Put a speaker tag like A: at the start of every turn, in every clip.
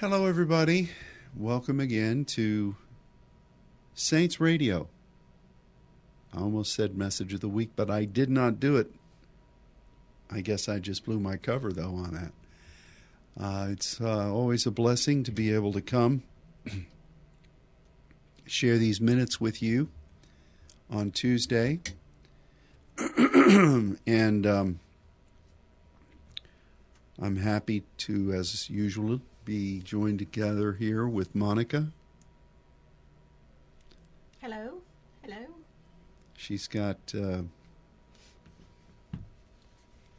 A: Hello, everybody. Welcome again to Saints Radio. I almost said message of the week, but I did not do it. I guess I just blew my cover, though, on that. Uh, it's uh, always a blessing to be able to come share these minutes with you on Tuesday. and um, I'm happy to, as usual, be joined together here with Monica.
B: Hello. Hello.
A: She's got uh,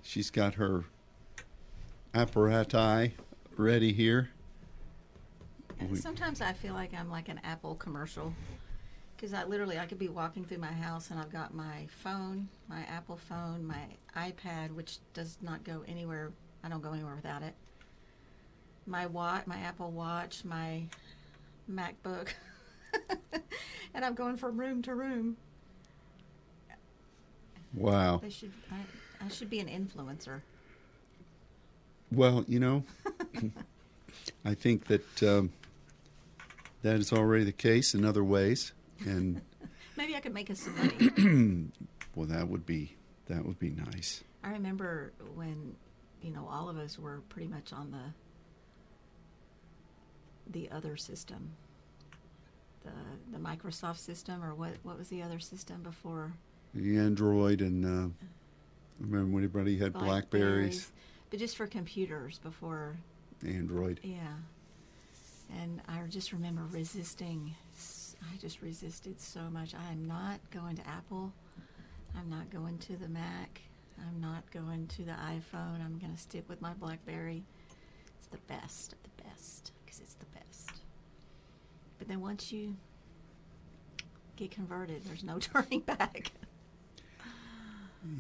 A: she's got her apparati ready here. We-
B: Sometimes I feel like I'm like an Apple commercial because I literally I could be walking through my house and I've got my phone, my Apple phone, my iPad, which does not go anywhere. I don't go anywhere without it. My watch, my Apple Watch, my MacBook, and I'm going from room to room.
A: Wow.
B: They should. I, I should be an influencer.
A: Well, you know, I think that um, that is already the case in other ways, and
B: Maybe I could make us some money.
A: well, that would be that would be nice.
B: I remember when, you know, all of us were pretty much on the the other system, the the Microsoft system, or what what was the other system before
A: The Android and uh, remember when everybody had Blackberries,
B: but just for computers before,
A: Android.
B: yeah. And I just remember resisting. I just resisted so much. I am not going to Apple. I'm not going to the Mac. I'm not going to the iPhone. I'm going to stick with my BlackBerry. It's the best of the best because it's the best. But then once you get converted, there's no turning back.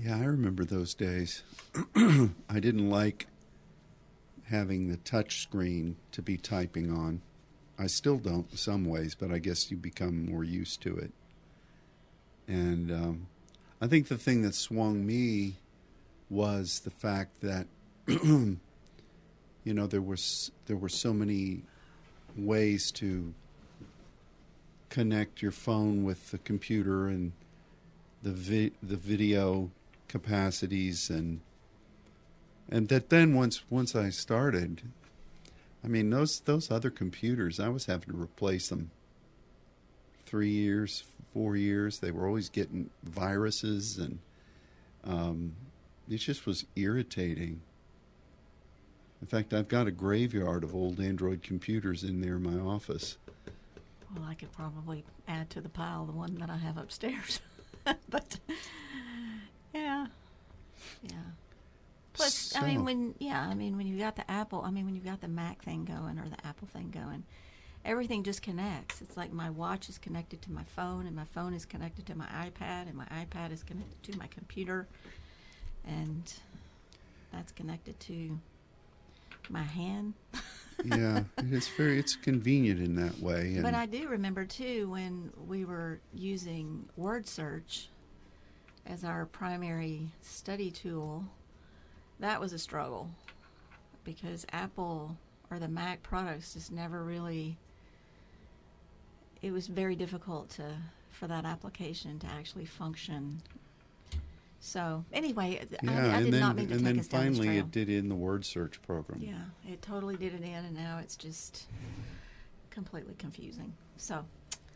A: Yeah, I remember those days. I didn't like having the touch screen to be typing on. I still don't in some ways, but I guess you become more used to it. And um, I think the thing that swung me was the fact that you know there was there were so many ways to connect your phone with the computer and the vi- the video capacities and and that then once once I started, I mean those those other computers I was having to replace them. Three years, four years, they were always getting viruses and um, it just was irritating. In fact, I've got a graveyard of old Android computers in there in my office.
B: Well, I could probably add to the pile the one that I have upstairs. but yeah, yeah. Plus, I mean, when yeah, I mean, when you've got the Apple, I mean, when you've got the Mac thing going or the Apple thing going, everything just connects. It's like my watch is connected to my phone, and my phone is connected to my iPad, and my iPad is connected to my computer, and that's connected to my hand.
A: yeah, it's very it's convenient in that way. And
B: But I do remember too when we were using word search as our primary study tool, that was a struggle because Apple or the Mac products just never really it was very difficult to for that application to actually function. So anyway,
A: yeah,
B: I, I did
A: then
B: not mean to
A: and
B: take
A: then
B: us down this
A: finally it did in the word search program.
B: Yeah, it totally did it in, and now it's just completely confusing. So,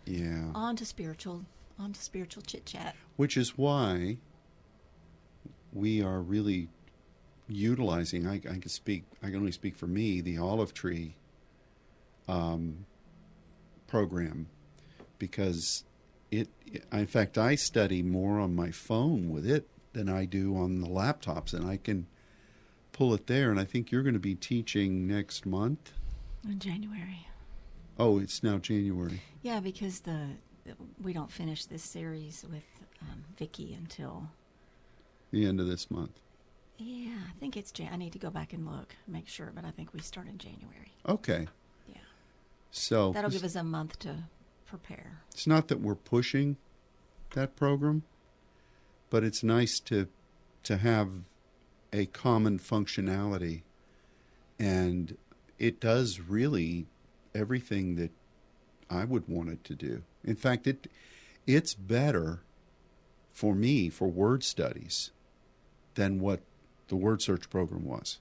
A: Yeah.
B: on to spiritual, on to spiritual chit chat.
A: Which is why we are really utilizing. I, I can speak. I can only speak for me. The olive tree um, program because it. In fact, I study more on my phone with it than I do on the laptops, and I can pull it there. And I think you're going to be teaching next month.
B: In January.
A: Oh, it's now January.
B: Yeah, because the we don't finish this series with um, Vicky until
A: The end of this month.
B: yeah, I think it's Jan. I need to go back and look, make sure, but I think we start in January.
A: Okay.
B: Yeah,
A: So
B: that'll give us a month to prepare.
A: it's not that we're pushing that program, but it's nice to to have a common functionality and it does really everything that I would want it to do. In fact, it it's better for me for word studies than what the word search program was.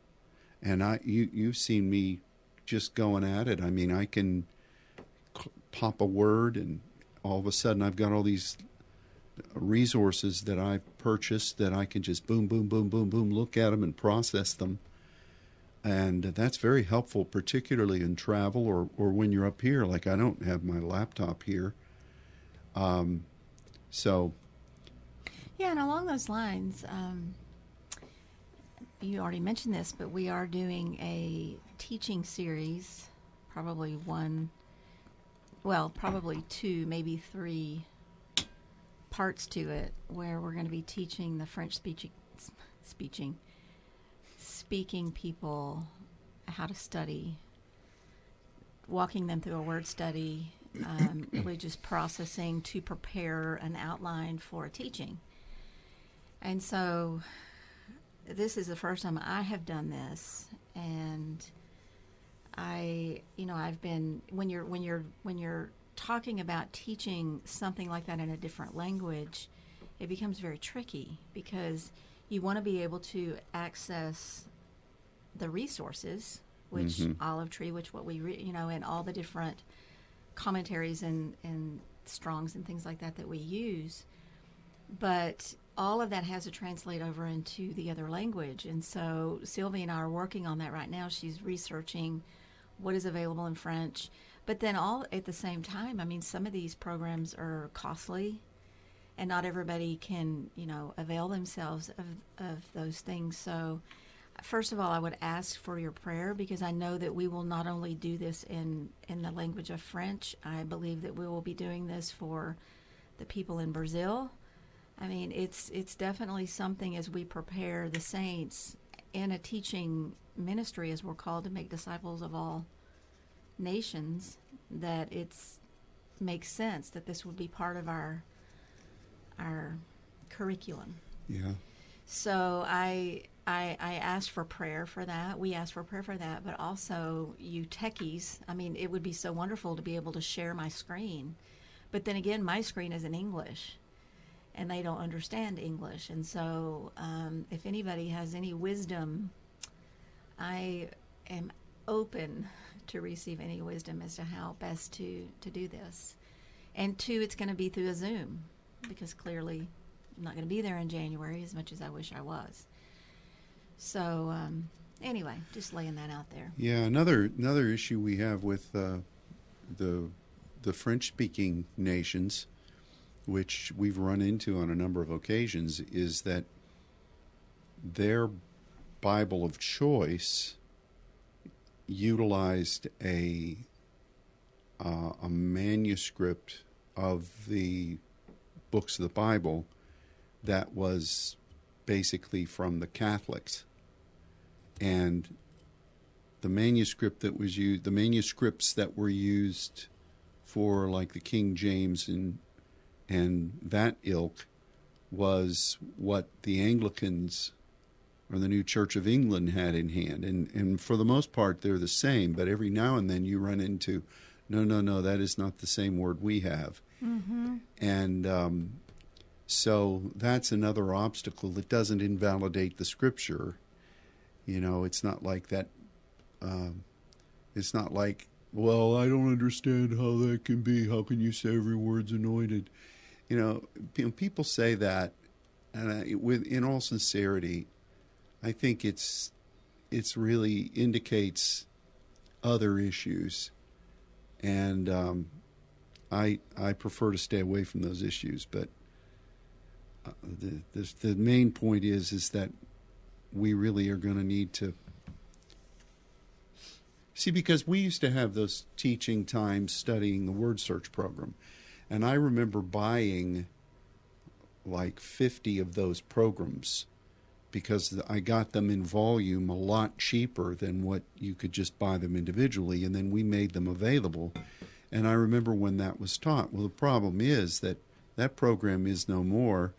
A: And I you you've seen me just going at it. I mean, I can pop a word and all of a sudden I've got all these resources that I've purchased that I can just boom boom boom boom boom look at them and process them. And that's very helpful particularly in travel or or when you're up here like I don't have my laptop here. Um so
B: Yeah, and along those lines, um, you already mentioned this, but we are doing a teaching series, probably one, well, probably two, maybe three parts to it, where we're going to be teaching the French speaking, speaking, speaking people how to study, walking them through a word study, um, really just processing to prepare an outline for a teaching. And so this is the first time I have done this, and I, you know, I've been when you're when you're when you're talking about teaching something like that in a different language, it becomes very tricky because you want to be able to access the resources, which
A: Mhm.
B: Olive Tree, which what we, re, you know, and all the different commentaries and and Strongs and things like that that we use, but all of that has to translate over into the other language. And so Sylvie and I are working on that right now. She's researching what is available in French. But then all at the same time, I mean, some of these programs are costly and not everybody can, you know, avail themselves of, of those things. So first of all, I would ask for your prayer because I know that we will not only do this in, in the language of French, I believe that we will be doing this for the people in Brazil. I mean, it's it's definitely something as we prepare the saints in a teaching ministry, as we're called to make disciples of all nations, that it's makes sense that this would be part of our our curriculum.
A: yeah.
B: So I I I asked for prayer for that. We asked for prayer for that, but also you techies. I mean, it would be so wonderful to be able to share my screen, but then again, my screen is in English, and they don't understand English. And so, um, if anybody has any wisdom, I am open to receive any wisdom as to how best to to do this. And two, it's going to be through a Zoom because clearly I'm not going to be there in January as much as I wish I was. So um, anyway, just laying that out there.
A: Yeah, another another issue we have with uh, the the French speaking nations, which we've run into on a number of occasions, is that their Bible of choice utilized a uh, a manuscript of the books of the Bible that was basically from the Catholics. And the manuscript that was used, the manuscripts that were used for like the King James and and that ilk was what the Anglicans or the New Church of England had in hand, and and for the most part they're the same. But every now and then you run into, no, no, no, that is not the same word we have,
B: Mm-hmm.
A: and um, so that's another obstacle. that doesn't invalidate the Scripture. You know, it's not like that. Um, it's not like, well, I don't understand how that can be. How can you say every word's anointed? You know, people say that, and I, with in all sincerity, I think it's it's really indicates other issues, and um, I I prefer to stay away from those issues. But uh, the, the the main point is is that we really are going to need to see because we used to have those teaching times studying the word search program, and I remember buying like fifty of those programs because I got them in volume a lot cheaper than what you could just buy them individually, and then we made them available. And I remember when that was taught. Well, the problem is that that program is no more,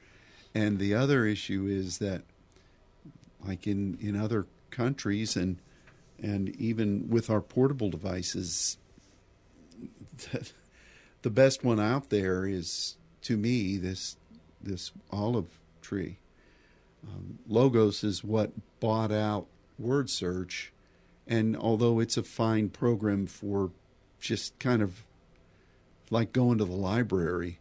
A: and the other issue is that, like in in other countries and and even with our portable devices, the best one out there is to me this this olive tree. Um, Logos is what bought out Word Search, and although it's a fine program for just kind of like going to the library,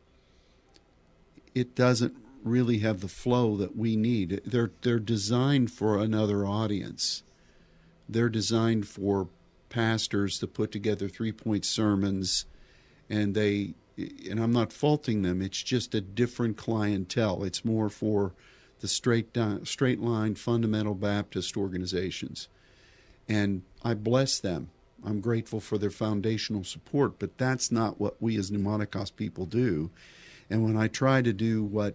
A: it doesn't really have the flow that we need. They're they're designed for another audience. They're designed for pastors to put together three point sermons, and they and I'm not faulting them. It's just a different clientele. It's more for the straight straight line fundamental Baptist organizations, and I bless them. I'm grateful for their foundational support, but that's not what we as Pneumaticos people do. And when I try to do what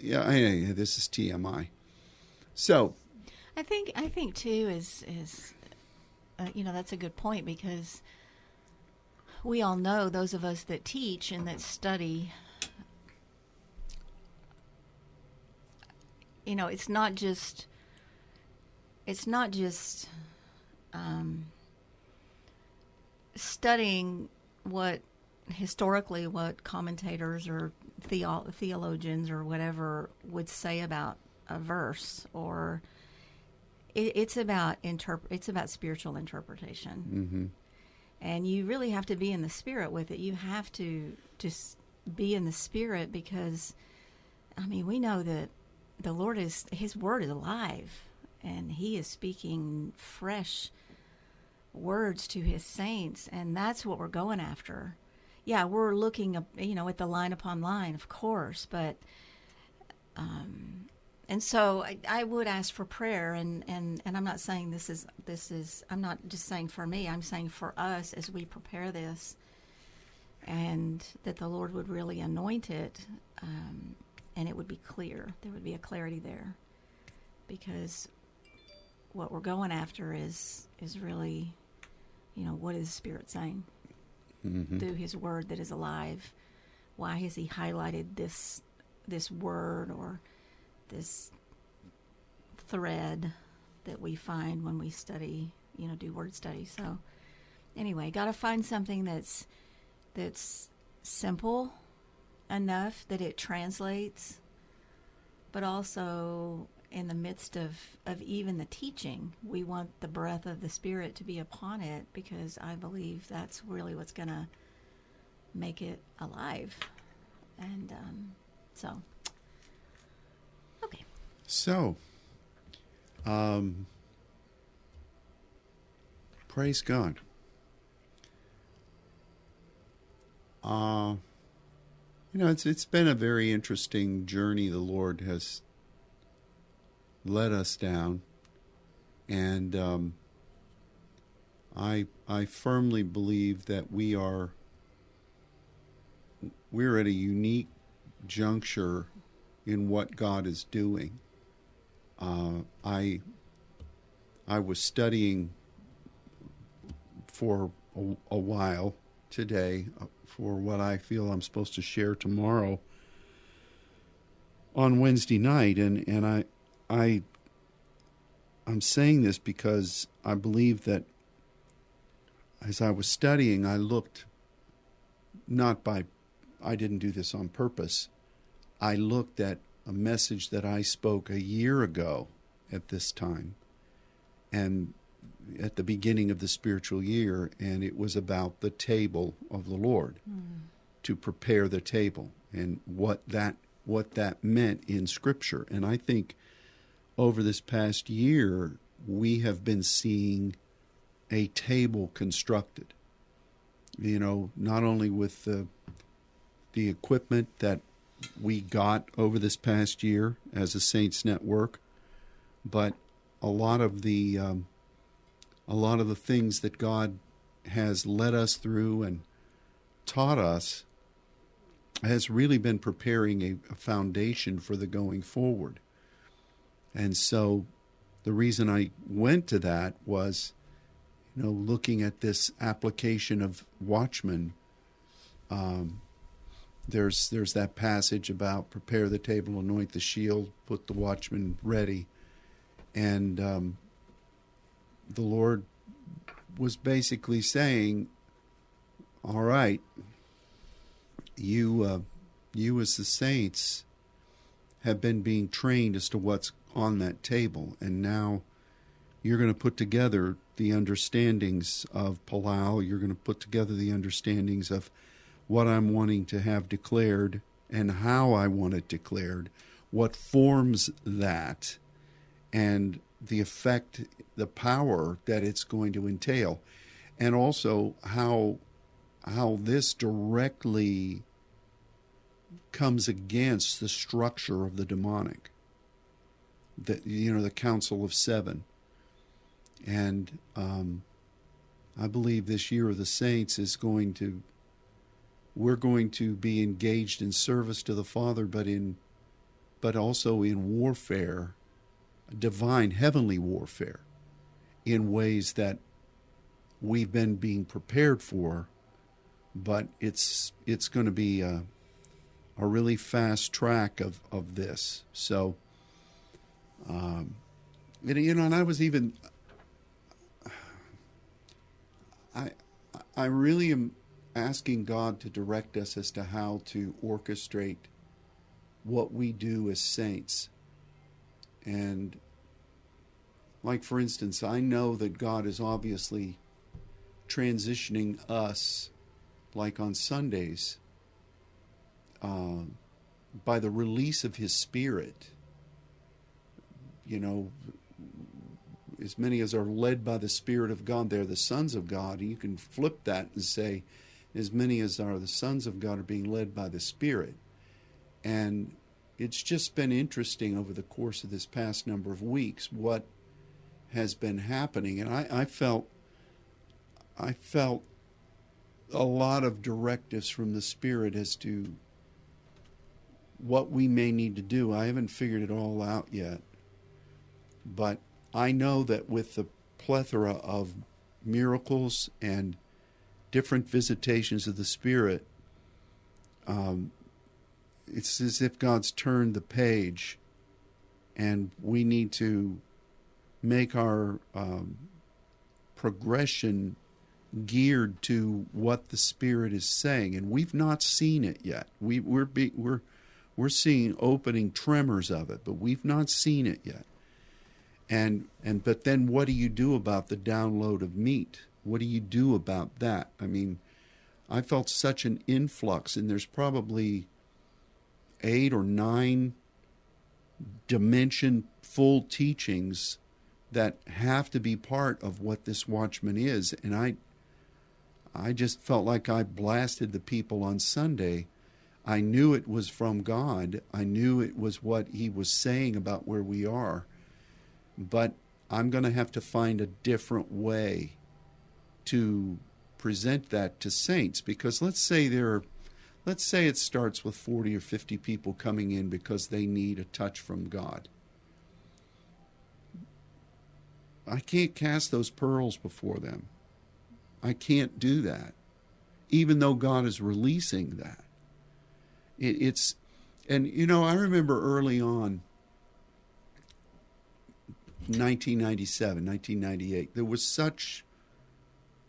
A: yeah, this is TMI. So,
B: I think I think too is is uh, you know that's a good point because we all know those of us that teach and that study. You know, it's not just it's not just um, studying what historically what commentators or theo- theologians or whatever would say about a verse or it, it's about interp- it's about spiritual interpretation
A: mm-hmm.
B: and you really have to be in the spirit with it you have to just be in the spirit because i mean we know that the lord is his word is alive and he is speaking fresh words to his saints and that's what we're going after yeah, we're looking, you know, at the line upon line, of course, but, um, and so I, I would ask for prayer, and, and, and I'm not saying this is this is I'm not just saying for me. I'm saying for us as we prepare this, and that the Lord would really anoint it, um, and it would be clear. There would be a clarity there, because what we're going after is is really, you know, what is the Spirit saying? mm-hmm. through His Word that is alive. Why has He highlighted this this word or this thread that we find when we study, you know, do word study? So, anyway, got to find something that's that's simple enough that it translates, but also in the midst of, of even the teaching, we want the breath of the Spirit to be upon it because I believe that's really what's going to make it alive. And um, so, okay.
A: So, um, praise God. Uh, you know, it's it's been a very interesting journey the Lord has let us down, and um, I I firmly believe that we are we're at a unique juncture in what God is doing. Uh, I I was studying for a, a while today uh, for what I feel I'm supposed to share tomorrow on Wednesday night, and and I I I'm saying this because I believe that as I was studying, I looked not by I didn't do this on purpose. I looked at a message that I spoke a year ago at this time and at the beginning of the spiritual year and it was about the table of the Lord mm. to prepare the table and what that what that meant in scripture and I think over this past year, we have been seeing a table constructed. You know, not only with the the equipment that we got over this past year as a Saints Network, but a lot of the um, a lot of the things that God has led us through and taught us has really been preparing a, a foundation for the going forward. And so the reason I went to that was, you know, looking at this application of Watchman. Um, there's there's that passage about prepare the table, anoint the shield, put the watchman ready, and um, the Lord was basically saying, "All right, you, uh, you as the saints, have been being trained as to what's on that table, and now you're going to put together the understandings of Palau. You're going to put together the understandings of what I'm wanting to have declared and how I want it declared, what forms that, and the effect, the power that it's going to entail, and also how how this directly comes against the structure of the demonic. That you know, the Council of Seven, and um, I believe this year of the saints is going to. We're going to be engaged in service to the Father, but in, but also in warfare, divine heavenly warfare, in ways that we've been being prepared for, but it's it's going to be a, a really fast track of of this. So, um, and, you know, and I was even, I I really am asking God to direct us as to how to orchestrate what we do as saints. And, like, for instance, I know that God is obviously transitioning us, like on Sundays, uh, by the release of His Spirit. You know, as many as are led by the Spirit of God, they're the sons of God. And you can flip that and say, as many as are the sons of God are being led by the Spirit. And it's just been interesting over the course of this past number of weeks what has been happening. And I, I felt I felt a lot of directives from the Spirit as to what we may need to do. I haven't figured it all out yet. But I know that with the plethora of miracles and different visitations of the Spirit, um, it's as if God's turned the page, and we need to make our um, progression geared to what the Spirit is saying, and we've not seen it yet. We, we're be, we're we're seeing opening tremors of it, but we've not seen it yet. And and but then what do you do about the download of meat? What do you do about that? I mean, I felt such an influx, and there's probably eight or nine dimension full teachings that have to be part of what this watchman is. And I I just felt like I blasted the people on Sunday. I knew it was from God. I knew it was what he was saying about where we are. But I'm going to have to find a different way to present that to saints because let's say there are let's say it starts with 40 or 50 people coming in because they need a touch from God. I can't cast those pearls before them. I can't do that, even though God is releasing that. It, it's, and you know, I remember early on, 1997, 1998, there was such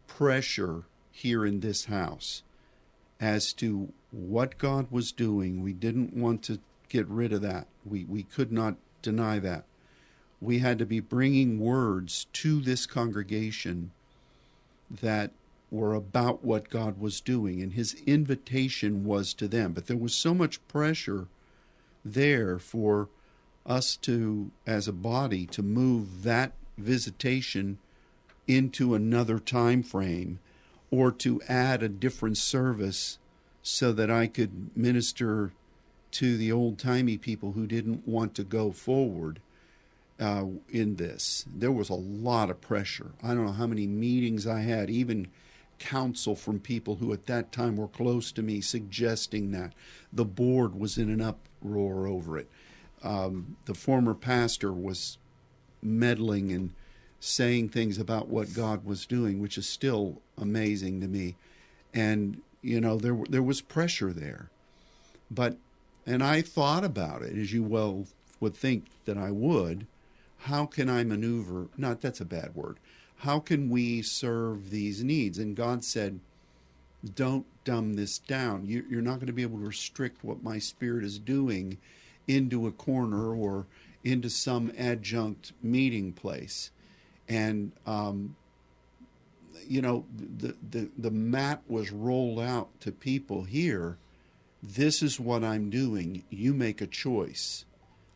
A: pressure here in this house as to what God was doing. We didn't want to get rid of that. We, we could not deny that. We had to be bringing words to this congregation that were about what God was doing, and his invitation was to them. But there was so much pressure there for us to, as a body, to move that visitation into another time frame or to add a different service so that I could minister to the old timey people who didn't want to go forward uh, in this. There was a lot of pressure. I don't know how many meetings I had, even counsel from people who at that time were close to me suggesting that. The board was in an uproar over it. Um, the former pastor was meddling and saying things about what God was doing, which is still amazing to me. And you know, there there was pressure there, but and I thought about it as you well would think that I would how can I maneuver? Not that's a bad word. how can we serve these needs? And God said, don't dumb this down. You, you're not going to be able to restrict what my spirit is doing into a corner or into some adjunct meeting place. And, um, you know, the, the, the map was rolled out to people here. This is what I'm doing. You make a choice.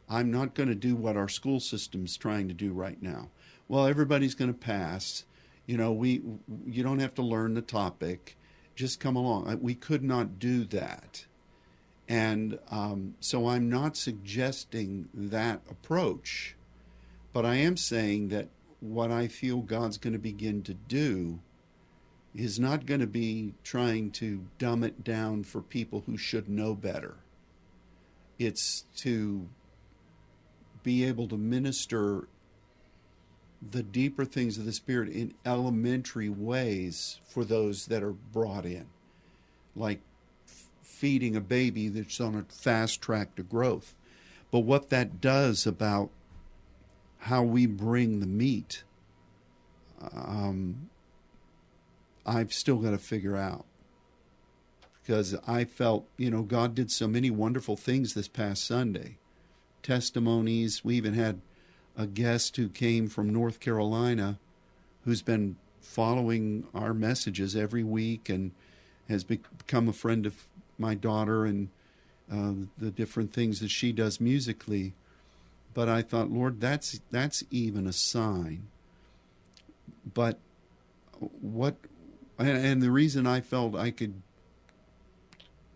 A: I'm not going to do what our school system's trying to do right now. Well, everybody's going to pass. You know, we you don't have to learn the topic. Just come along. We could not do that. And um, so I'm not suggesting that approach, but I am saying that what I feel God's going to begin to do is not going to be trying to dumb it down for people who should know better. It's to be able to minister the deeper things of the Spirit in elementary ways for those that are brought in, like feeding a baby that's on a fast track to growth. But what that does about how we bring the meat, um, I've still got to figure out. Because I felt, you know, God did so many wonderful things this past Sunday testimonies. We even had a guest who came from North Carolina who's been following our messages every week and has become a friend of my daughter and uh, the different things that she does musically. But I thought, Lord, that's that's even a sign. But what, and, and the reason I felt I could,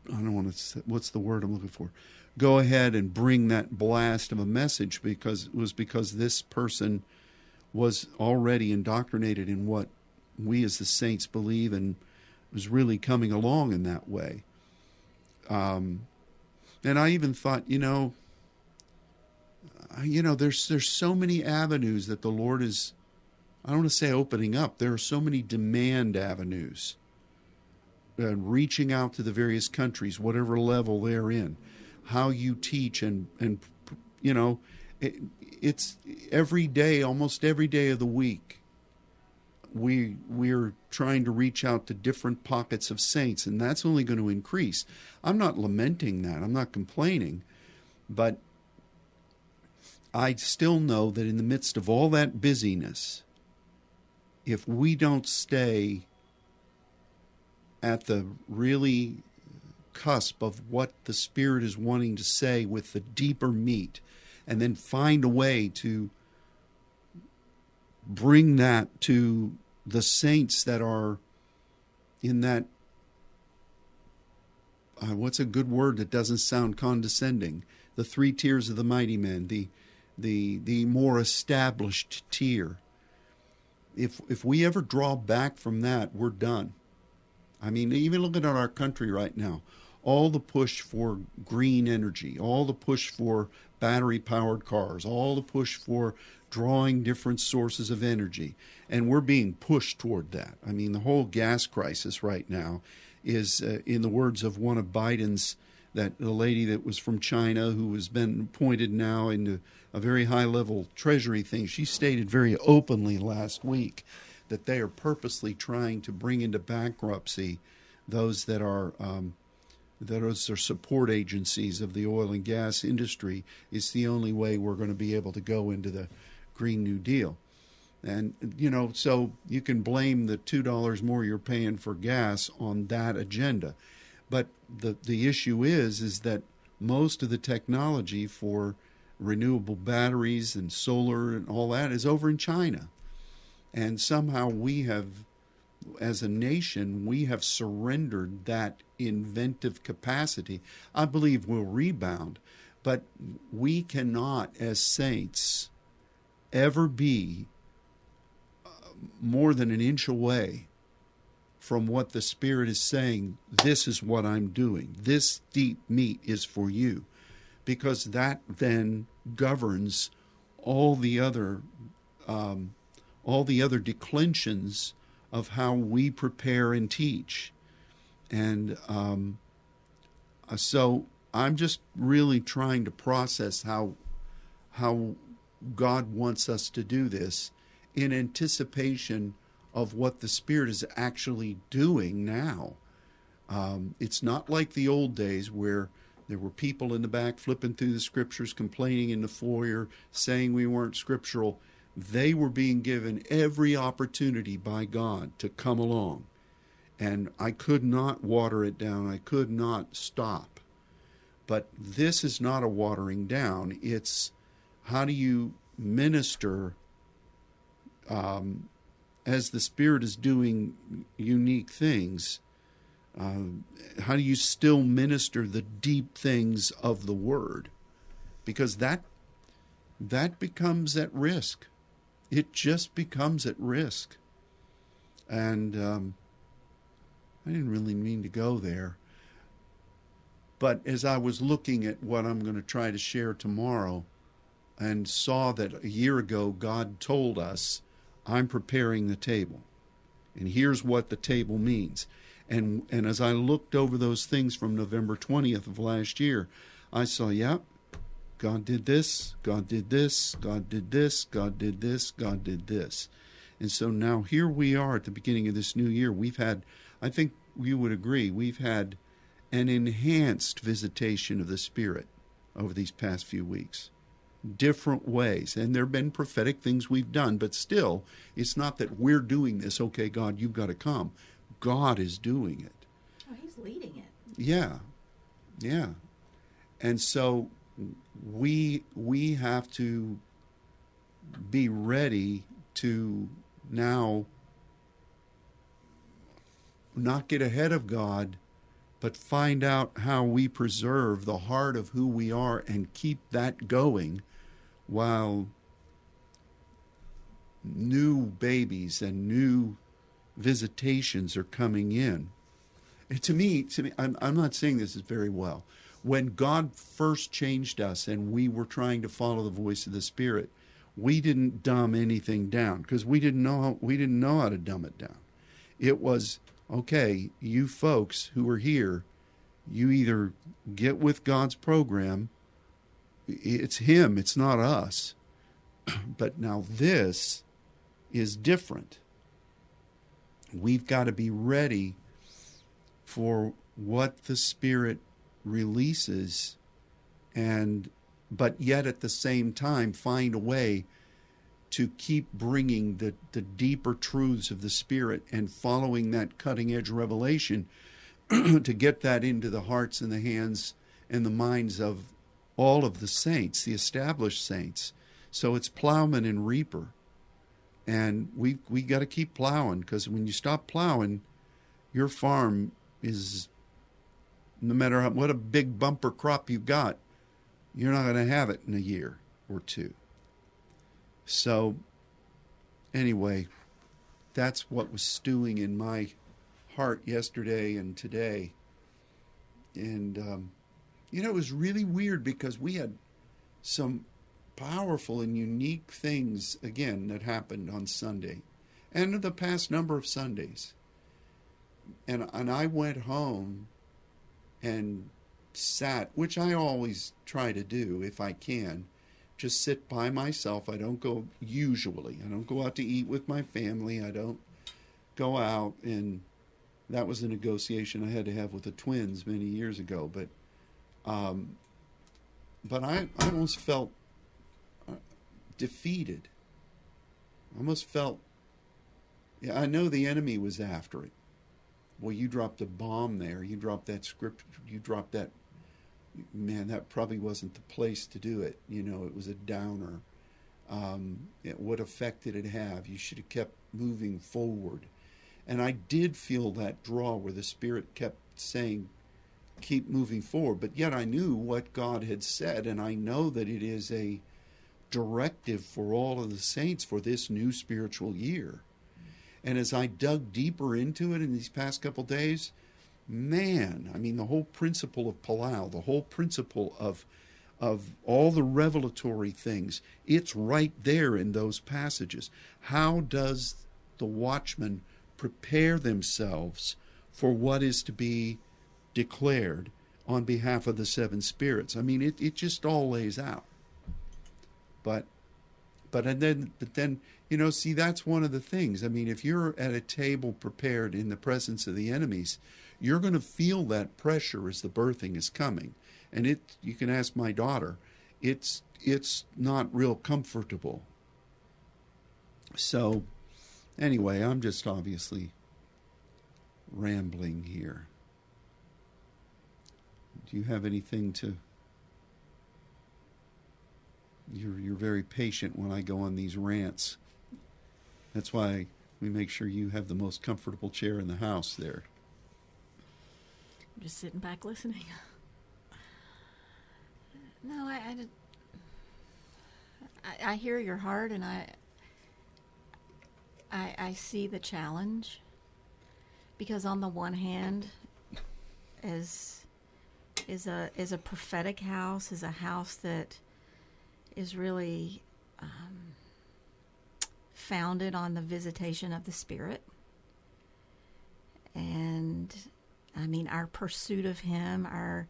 A: I don't want to. say, What's the word I'm looking for? go ahead and bring that blast of a message because it was because this person was already indoctrinated in what we as the saints believe and was really coming along in that way. Um, and I even thought, you know, you know, there's there's so many avenues that the Lord is, I don't want to say opening up. There are so many demand avenues, uh, reaching out to the various countries, whatever level they're in how you teach and and you know it, it's every day almost every day of the week we we're trying to reach out to different pockets of saints and that's only going to increase. I'm not lamenting that. I'm not complaining. But i still know that in the midst of all that busyness if we don't stay at the really cusp of what the Spirit is wanting to say with the deeper meat, and then find a way to bring that to the saints that are in that. Uh, what's a good word that doesn't sound condescending? The three tiers of the mighty men, the the the more established tier. If if we ever draw back from that, we're done. I mean, even looking at our country right now, all the push for green energy, all the push for battery powered cars, all the push for drawing different sources of energy. And we're being pushed toward that. I mean, the whole gas crisis right now is, uh, in the words of one of Biden's, that the lady that was from China who has been appointed now into a very high level treasury thing, she stated very openly last week that they are purposely trying to bring into bankruptcy those that are um, those are support agencies of the oil and gas industry. It's the only way we're going to be able to go into the Green New Deal. And, you know, so you can blame the $2 more you're paying for gas on that agenda. But the, the issue is, is that most of the technology for renewable batteries and solar and all that is over in China. And somehow we have as a nation, we have surrendered that inventive capacity. I believe we'll rebound, but we cannot, as saints, ever be uh, more than an inch away from what the Spirit is saying. This is what I'm doing. This deep meat is for you. Because that then governs all the other um, all the other declensions of how we prepare and teach. And um, uh, so I'm just really trying to process how how God wants us to do this. in anticipation of what the Spirit is actually doing now. Um, it's not like the old days where there were people in the back flipping through the scriptures, complaining in the foyer, saying we weren't scriptural. They were being given every opportunity by God to come along. And I could not water it down, I could not stop. But this is not a watering down. It's how do you minister um, as the Spirit is doing unique things? Uh, how do you still minister the deep things of the Word? Because that that becomes at risk. It just becomes at risk. And um, I didn't really mean to go there. But as I was looking at what I'm going to try to share tomorrow and saw that a year ago God told us, I'm preparing the table. And here's what the table means. And, and as I looked over those things from November 20th of last year, I saw, yep, God did this, God did this, God did this, God did this, God did this. And so now here we are at the beginning of this new year. We've had, I think you would agree, we've had an enhanced visitation of the Spirit over these past few weeks. Different ways. And there have been prophetic things we've done, but still, it's not that we're doing this, okay, God, you've got to come. God is doing it.
B: Oh, He's leading it.
A: Yeah. Yeah. And so we we have to be ready to now not get ahead of God but find out how we preserve the heart of who we are and keep that going while new babies and new visitations are coming in. And to me, to me, I'm, I'm not saying this is very well. When God first changed us and we were trying to follow the voice of the Spirit, we didn't dumb anything down because we didn't know how, we didn't know how to dumb it down. It was okay, you folks who are here, you either get with God's program, it's Him, it's not us. But now this is different. We've got to be ready for what the Spirit releases and but yet at the same time find a way to keep bringing the, the deeper truths of the Spirit and following that cutting edge revelation to get that into the hearts and the hands and the minds of all of the saints, the established saints. So it's plowman and reaper. And we we got to keep plowing because when you stop plowing, your farm is no matter how, what a big bumper crop you've got, you're not going to have it in a year or two. So, anyway, that's what was stewing in my heart yesterday and today. And, um, you know, it was really weird because we had some powerful and unique things, again, that happened on Sunday and the past number of Sundays. And, and I went home and sat, which I always try to do if I can, just sit by myself. I don't go usually. I don't go out to eat with my family. I don't go out and that was a negotiation I had to have with the twins many years ago. But um, but I, I almost felt defeated. I almost felt yeah, I know the enemy was after it. Well, you dropped a bomb there. You dropped that script. You dropped that man, that probably wasn't the place to do it. You know, it was a downer. Um, it, what effect did it have? You should have kept moving forward. And I did feel that draw where the Spirit kept saying, keep moving forward. But yet I knew what God had said, and I know that it is a directive for all of the saints for this new spiritual year. And as I dug deeper into it in these past couple days, man, I mean, the whole principle of Palau, the whole principle of of all the revelatory things, it's right there in those passages. How does the watchman prepare themselves for what is to be declared on behalf of the seven spirits? I mean, it, it just all lays out. But But and then, but then, you know, see, that's one of the things. I mean, if you're at a table prepared in the presence of the enemies, you're going to feel that pressure as the birthing is coming, and it. You can ask my daughter. It's it's not real comfortable. So, anyway, I'm just obviously rambling here. Do you have anything to? You're you're very patient when I go on these rants. That's why we make sure you have the most comfortable chair in the house there.
B: I'm just sitting back listening. No, I, I, did- I, I hear your heart, and I, I, I see the challenge. Because on the one hand, as is a is a prophetic house, is a house that is really um, founded on the visitation of the Spirit. And I mean, our pursuit of Him, our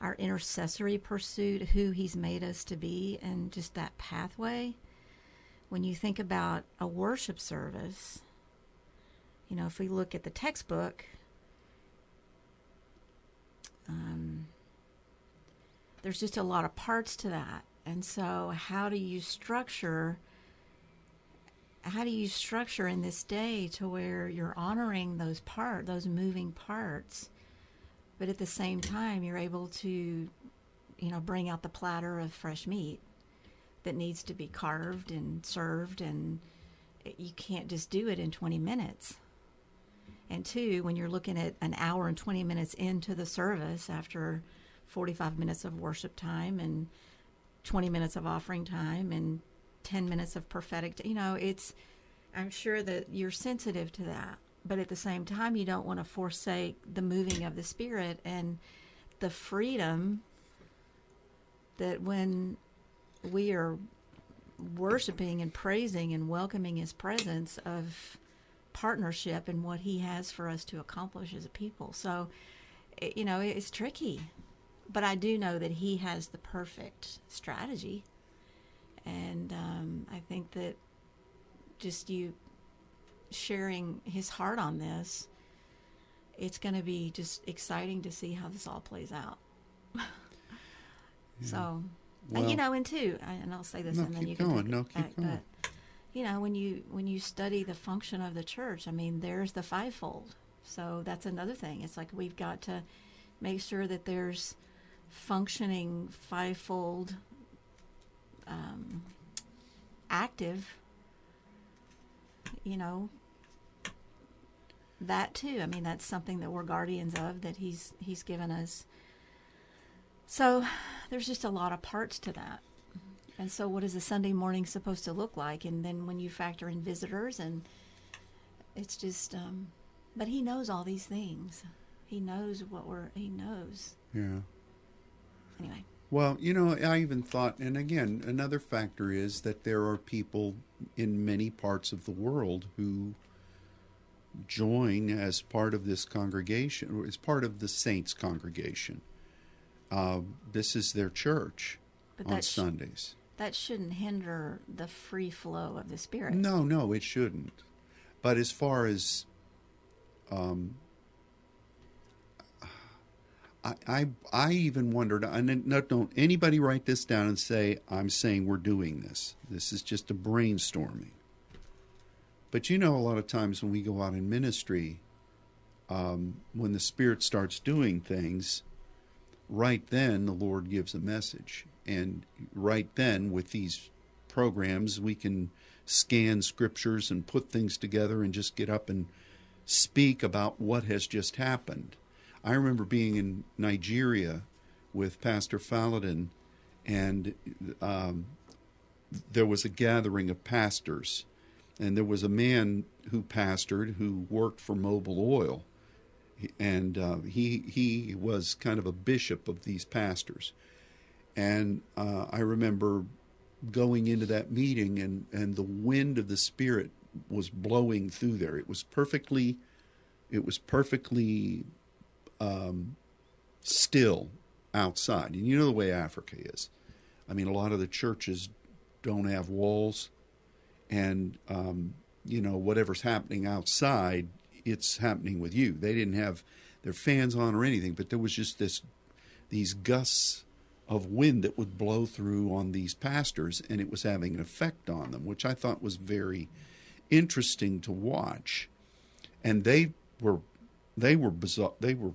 B: our intercessory pursuit, who He's made us to be, and just that pathway. When you think about a worship service, you know, if we look at the textbook, um, there's just a lot of parts to that. And so, how do you structure? How do you structure in this day to where you're honoring those part, those moving parts, but at the same time you're able to, you know, bring out the platter of fresh meat that needs to be carved and served, and you can't just do it in 20 minutes. And two, when you're looking at an hour and 20 minutes into the service after 45 minutes of worship time and 20 minutes of offering time and 10 minutes of prophetic, you know, it's, I'm sure that you're sensitive to that. But at the same time, you don't want to forsake the moving of the Spirit and the freedom that when we are worshiping and praising and welcoming His presence of partnership and what He has for us to accomplish as a people. So, you know, it's tricky, but I do know that He has the perfect strategy, and um, I think that just you sharing His heart on this, it's going to be just exciting to see how this all plays out. So, and you know, and two, I- and I'll say this,
A: No,
B: and then you can
A: going.
B: it
A: No, keep
B: back,
A: going.
B: But you know, when you when you study the function of the church, I mean, there's the fivefold. So that's another thing. It's like we've got to make sure that there's functioning fivefold, um, active. You know, that too. I mean, that's something that we're guardians of. That he's he's given us. So there's just a lot of parts to that. And so, what is a Sunday morning supposed to look like? And then when you factor in visitors, and it's just, um, but he knows all these things. He knows what we're, he knows.
A: Yeah.
B: Anyway,
A: Well, you know, I even thought, and again, another factor is that there are people in many parts of the world who join as part of this congregation, or as part of the saints' congregation. Uh, this is their church
B: but
A: on
B: that, sh-
A: Sundays.
B: that shouldn't hinder the free flow of the Spirit.
A: No, no, it shouldn't. But as far as um, I, I, even wondered. And no, don't anybody write this down and say I'm saying we're doing this. This is just a brainstorming. But you know, a lot of times when we go out in ministry, um, when the Spirit starts doing things, right then the Lord gives a message, and right then with these programs we can scan scriptures and put things together and just get up and speak about what has just happened. I remember being in Nigeria with Pastor Faladin, and um, there was a gathering of pastors, and there was a man who pastored who worked for Mobil Oil, and uh, he he was kind of a bishop of these pastors, and uh, I remember going into that meeting and and the wind of the spirit was blowing through there. It was perfectly, it was perfectly um, still outside, and you know the way Africa is. I mean, a lot of the churches don't have walls, and um, you know whatever's happening outside, it's happening with you. They didn't have their fans on or anything, but there was just this these gusts of wind that would blow through on these pastors, and it was having an effect on them, which I thought was very interesting to watch. And they were they were bizarre. They were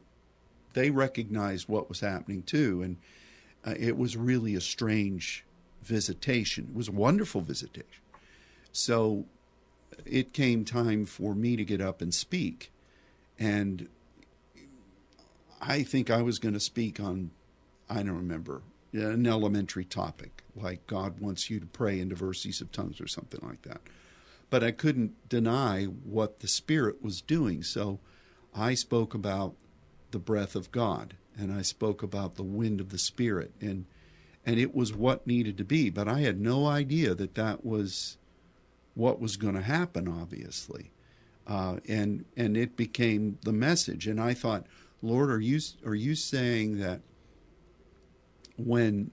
A: they recognized what was happening too, and uh, it was really a strange visitation. It was a wonderful visitation. So it came time for me to get up and speak, and I think I was going to speak on I don't remember an elementary topic like God wants you to pray in diversities of tongues or something like that. But I couldn't deny what the Spirit was doing, so I spoke about the breath of God and I spoke about the wind of the Spirit and and it was what needed to be. But I had no idea that that was what was going to happen. Obviously, uh, and and it became the message. And I thought, Lord, are you are you saying that when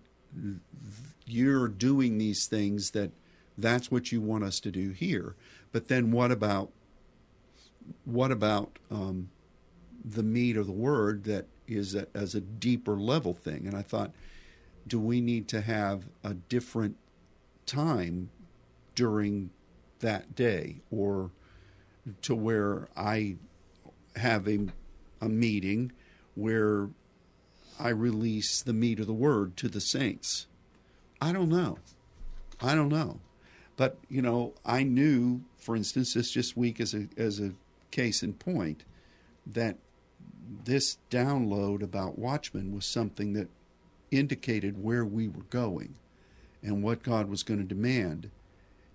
A: you're doing these things that that's what you want us to do here? But then what about what about um, the meat of the word that is a, as a deeper level thing? And I thought, do we need to have a different time during that day or to where I have a, a meeting where I release the meat of the word to the saints? I don't know. I don't know. But, you know, I knew, for instance, this just week as a, as a case in point, that this download about Watchmen was something that indicated where we were going and what God was going to demand.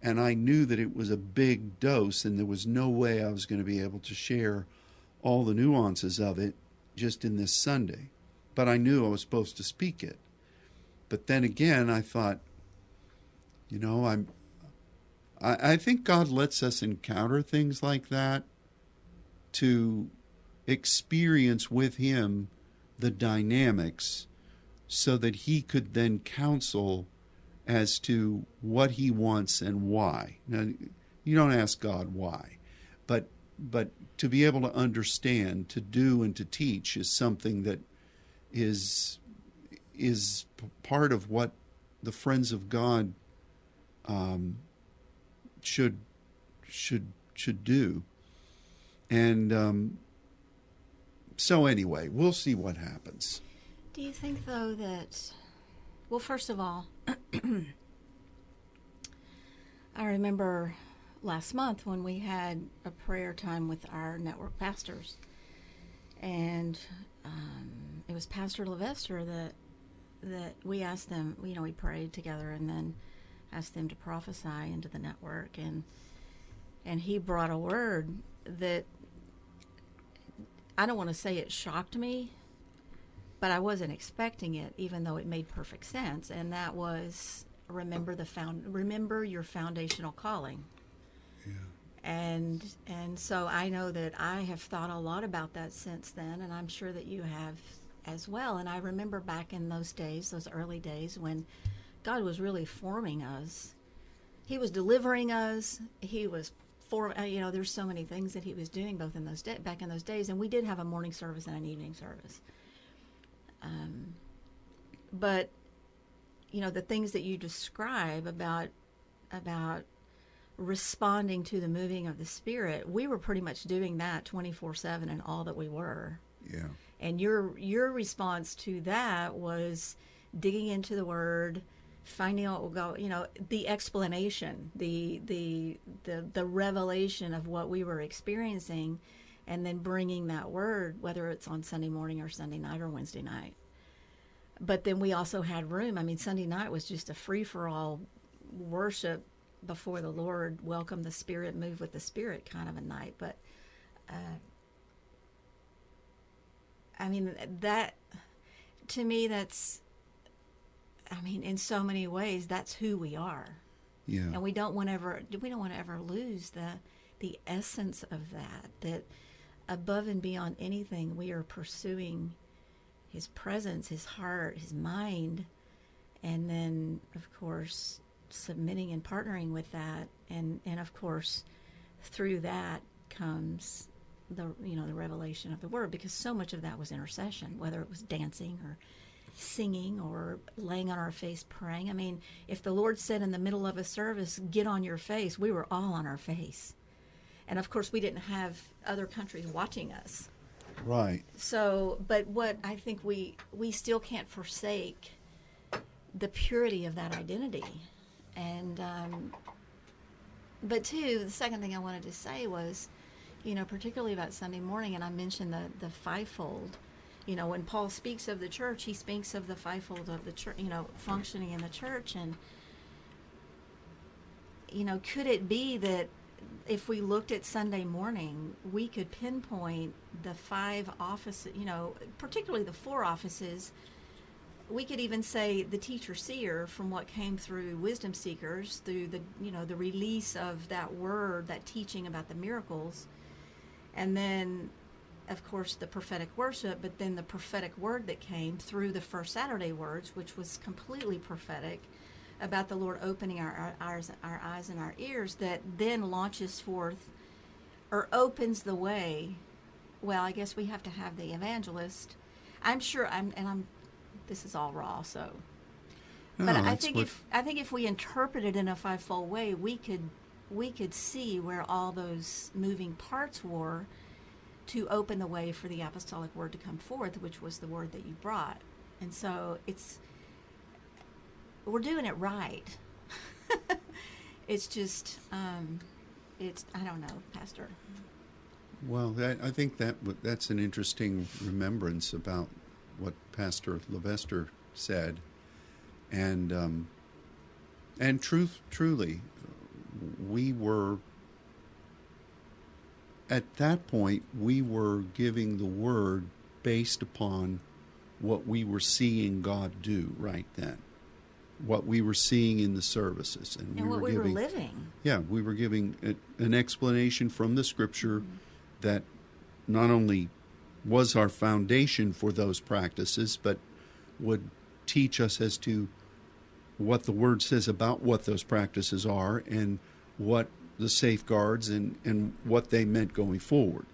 A: And I knew that it was a big dose, and there was no way I was going to be able to share all the nuances of it just in this Sunday. But I knew I was supposed to speak it. But then again, I thought, you know, I'm. I, I think God lets us encounter things like that to experience with Him the dynamics so that he could then counsel as to what he wants and why. Now, you don't ask God why, but but to be able to understand, to do, and to teach is something that is is part of what the friends of God um, should should should do. And um, so, anyway, we'll see what happens.
B: Do you think, though, that, well, first of all, I remember last month when we had a prayer time with our network pastors, and um, it was Pastor Levester that that we asked them. You know, we prayed together, and then asked them to prophesy into the network, and and he brought a word that I don't want to say it shocked me but I wasn't expecting it, even though it made perfect sense. And that was remember the found remember your foundational calling.
A: Yeah.
B: And and so I know that I have thought a lot about that since then, and I'm sure that you have as well. And I remember back in those days, those early days when God was really forming us. He was delivering us. He was for uh, you know. There's so many things that he was doing both in those da- back in those days, and we did have a morning service and an evening service. Um, but you know the things that you describe about about responding to the moving of the spirit we were pretty much doing that 24/7 and all that we were
A: yeah
B: and your your response to that was digging into the word finding out what go you know the explanation the the the the revelation of what we were experiencing and then bringing that word, whether it's on Sunday morning or Sunday night or Wednesday night. But then we also had room. I mean, Sunday night was just a free for all worship before the Lord, welcome the Spirit, move with the Spirit kind of a night. But uh, I mean, that to me, that's, I mean, in so many ways, that's who we are.
A: Yeah.
B: And we don't want to ever, we don't want to ever lose the, the essence of that, that above and beyond anything, we are pursuing His presence, His heart, His mind, and then, of course, submitting and partnering with that, and and of course, through that comes the you know the revelation of the word because so much of that was intercession, whether it was dancing or singing or laying on our face praying. I mean, if the Lord said in the middle of a service, "Get on your face," we were all on our face, and of course, we didn't have other countries watching us.
A: Right.
B: So, but what I think we we still can't forsake the purity of that identity, and um, but too, the second thing I wanted to say was, you know, particularly about Sunday morning, and I mentioned the the fivefold. You know, when Paul speaks of the church, he speaks of the fivefold of the church. You know, functioning in the church, and you know, could it be that if we looked at Sunday morning, we could pinpoint the five offices, you know, particularly the four offices. We could even say the teacher seer from what came through wisdom seekers, through the, you know, the release of that word, that teaching about the miracles. And then, of course, the prophetic worship, but then the prophetic word that came through the first Saturday words, which was completely prophetic about the Lord opening our, our, eyes, our eyes and our ears that then launches forth or opens the way. Well, I guess we have to have the evangelist. I'm sure I'm, and I'm, this is all raw, so.
A: No,
B: but I think if I think if we interpret it in a fivefold way, we could we could see where all those moving parts were to open the way for the apostolic word to come forth, which was the word that you brought. And so it's we're doing it right. it's just um, it's I don't know, Pastor.
A: Well, that, I think that that's an interesting remembrance about what Pastor Levester said, and um, and truth, truly, we were at that point we were giving the word based upon what we were seeing God do right then, what we were seeing in the services, and,
B: And
A: we
B: what
A: were
B: we
A: giving
B: were living.
A: yeah, we were giving a, an explanation from the scripture mm-hmm. that not only was our foundation for those practices, but would teach us as to what the word says about what those practices are and what the safeguards and, and what they meant going forward.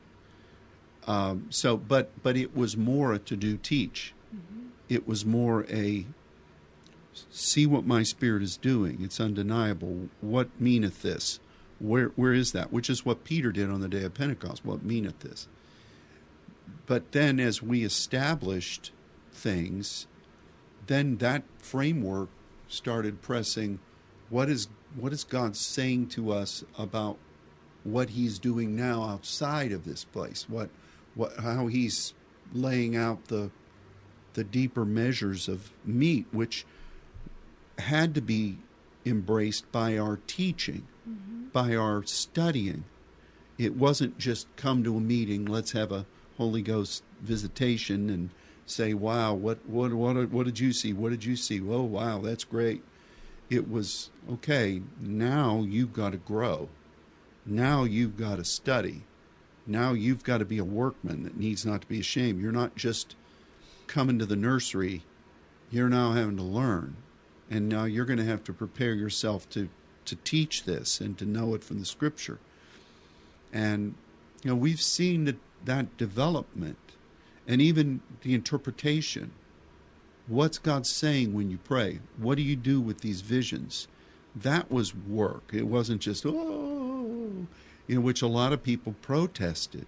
A: Um, so, but but it was more a to do teach. It was more a see what my spirit is doing. It's undeniable. What meaneth this? Where where is that? Which is what Peter did on the day of Pentecost. What meaneth this? But then as we established things, then that framework started pressing what is what is God saying to us about what he's doing now outside of this place? What what how he's laying out the the deeper measures of meat which had to be embraced by our teaching, mm-hmm. by our studying. It wasn't just come to a meeting, let's have a Holy Ghost visitation and say, "Wow, what what what what did you see? What did you see? Oh, wow, that's great." It was okay. Now you've got to grow. Now you've got to study. Now you've got to be a workman that needs not to be ashamed. You're not just coming to the nursery. You're now having to learn and now you're going to have to prepare yourself to to teach this and to know it from the scripture and you know we've seen that that development and even the interpretation what's god saying when you pray? What do you do with these visions? That was work. It wasn't just oh know which a lot of people protested.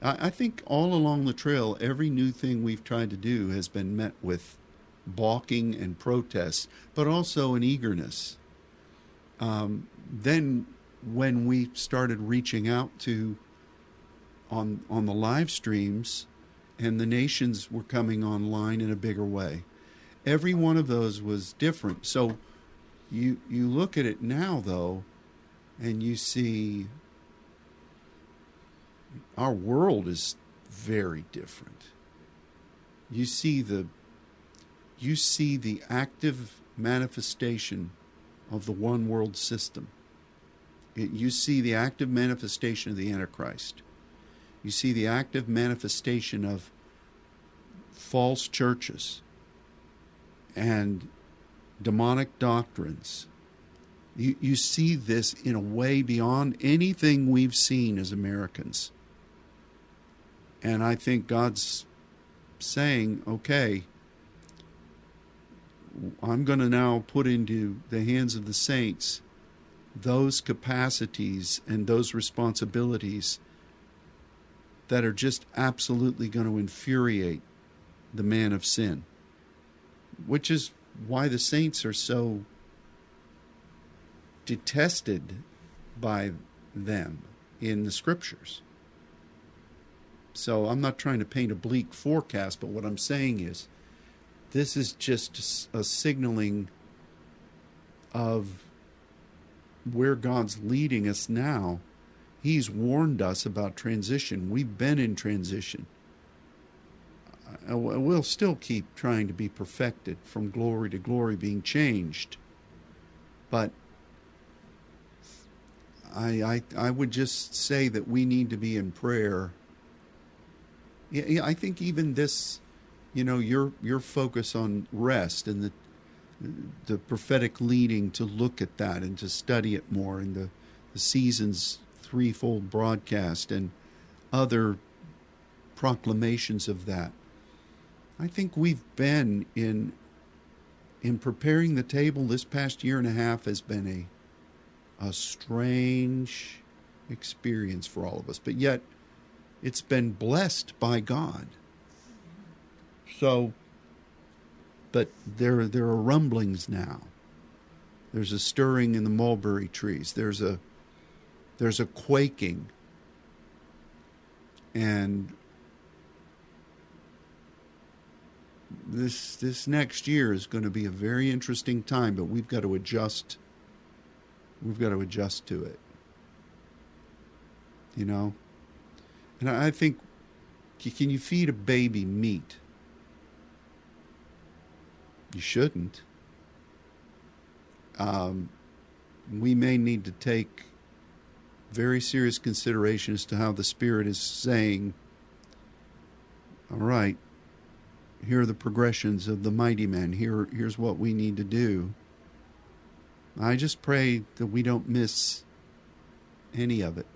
A: I, I think all along the trail every new thing we've tried to do has been met with balking and protest, but also an eagerness. Um, then, when we started reaching out to on on the live streams, and the nations were coming online in a bigger way, every one of those was different. So, you you look at it now though, and you see our world is very different. You see the you see the active manifestation of the one world system. It- you see the active manifestation of the Antichrist. You see the active manifestation of false churches and demonic doctrines You, you see this in a way beyond anything we've seen as Americans. And I think God's saying, okay, I'm going to now put into the hands of the saints those capacities and those responsibilities that are just absolutely going to infuriate the man of sin, which is why the saints are so detested by them in the scriptures. So I'm not trying to paint a bleak forecast, but what I'm saying is this is just a signaling of where God's leading us now. He's warned us about transition. We've been in transition. We'll still keep trying to be perfected from glory to glory, being changed. But I, I, I would just say that we need to be in prayer. Yeah, I think even this, you know, your your focus on rest and the the prophetic leading to look at that and to study it more and the, the season's threefold broadcast and other proclamations of that. I think we've been in in preparing the table this past year and a half has been a a strange experience for all of us, but yet it's been blessed by God. So, but there there are rumblings now. There's a stirring in the mulberry trees. There's a there's a quaking. And this this next year is going to be a very interesting time, but we've got to adjust We've got to adjust to it. You know? And I think, can you feed a baby meat? You shouldn't. Um, we may need to take very serious consideration as to how the Spirit is saying, all right, here are the progressions of the mighty men. Here, here's what we need to do. I just pray that we don't miss any of it.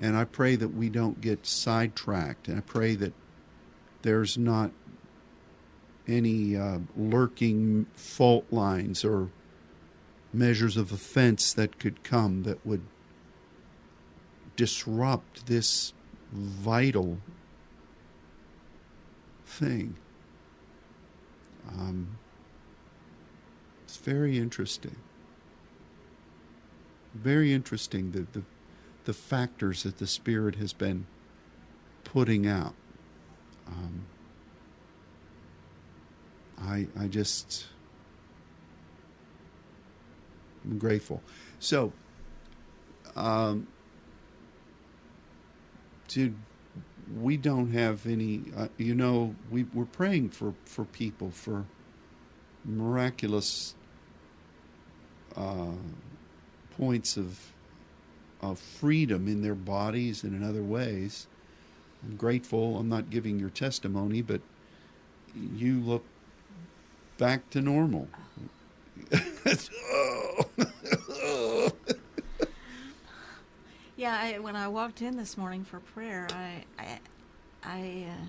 A: And I pray that we don't get sidetracked. And I pray that there's not any uh, lurking fault lines or measures of offense that could come that would disrupt this vital thing. Um, it's very interesting very interesting the, the, the factors that the Spirit has been putting out. Um, I I just I'm grateful. So, um, dude, we don't have any. Uh, you know, we we're praying for for people for miraculous. Uh, points of of freedom in their bodies and in other ways. I'm grateful. I'm not giving your testimony, but you look back to normal.
B: yeah, I, when I walked in this morning for prayer, I, I, I, uh,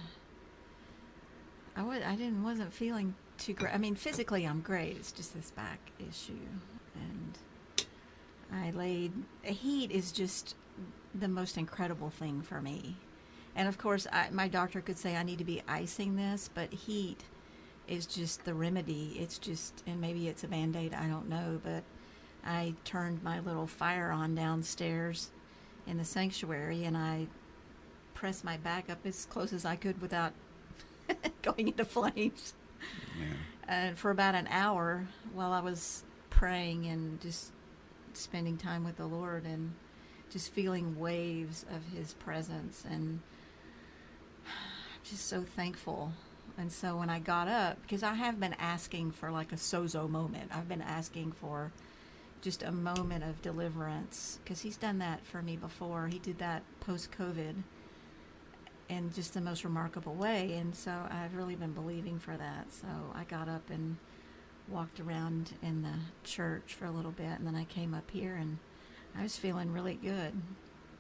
B: I, was, I didn't wasn't feeling too great. I mean, physically, I'm great. It's just this back issue, and I laid. Heat is just the most incredible thing for me. And of course, I, my doctor could say I need to be icing this, but heat is just the remedy. It's just, and maybe it's a band aid, I don't know, but I turned my little fire on downstairs in the sanctuary and I pressed my back up as close as I could without going into flames. Yeah. And for about an hour while I was praying and just spending time with the Lord and just feeling waves of His presence and just so thankful. And so when I got up, because I have been asking for like a sozo moment, I've been asking for just a moment of deliverance because He's done that for me before. He did that post COVID in just the most remarkable way. And so I've really been believing for that. So I got up and walked around in the church for a little bit, and then I came up here and I was feeling really good.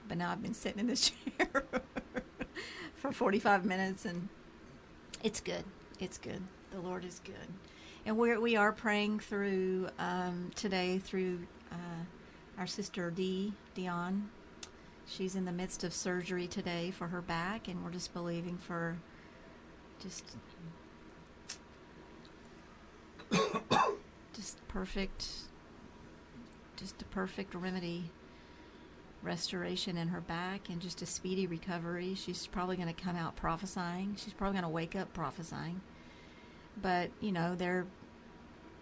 B: But now I've been sitting in this chair for 45 minutes, and it's good. It's good. The Lord is good. And we're, we are praying through um, today through uh, our sister Dee, Dion. She's in the midst of surgery today for her back, and we're just believing for just just perfect just a perfect remedy restoration in her back and just a speedy recovery. She's probably going to come out prophesying. She's probably going to wake up prophesying but you know they're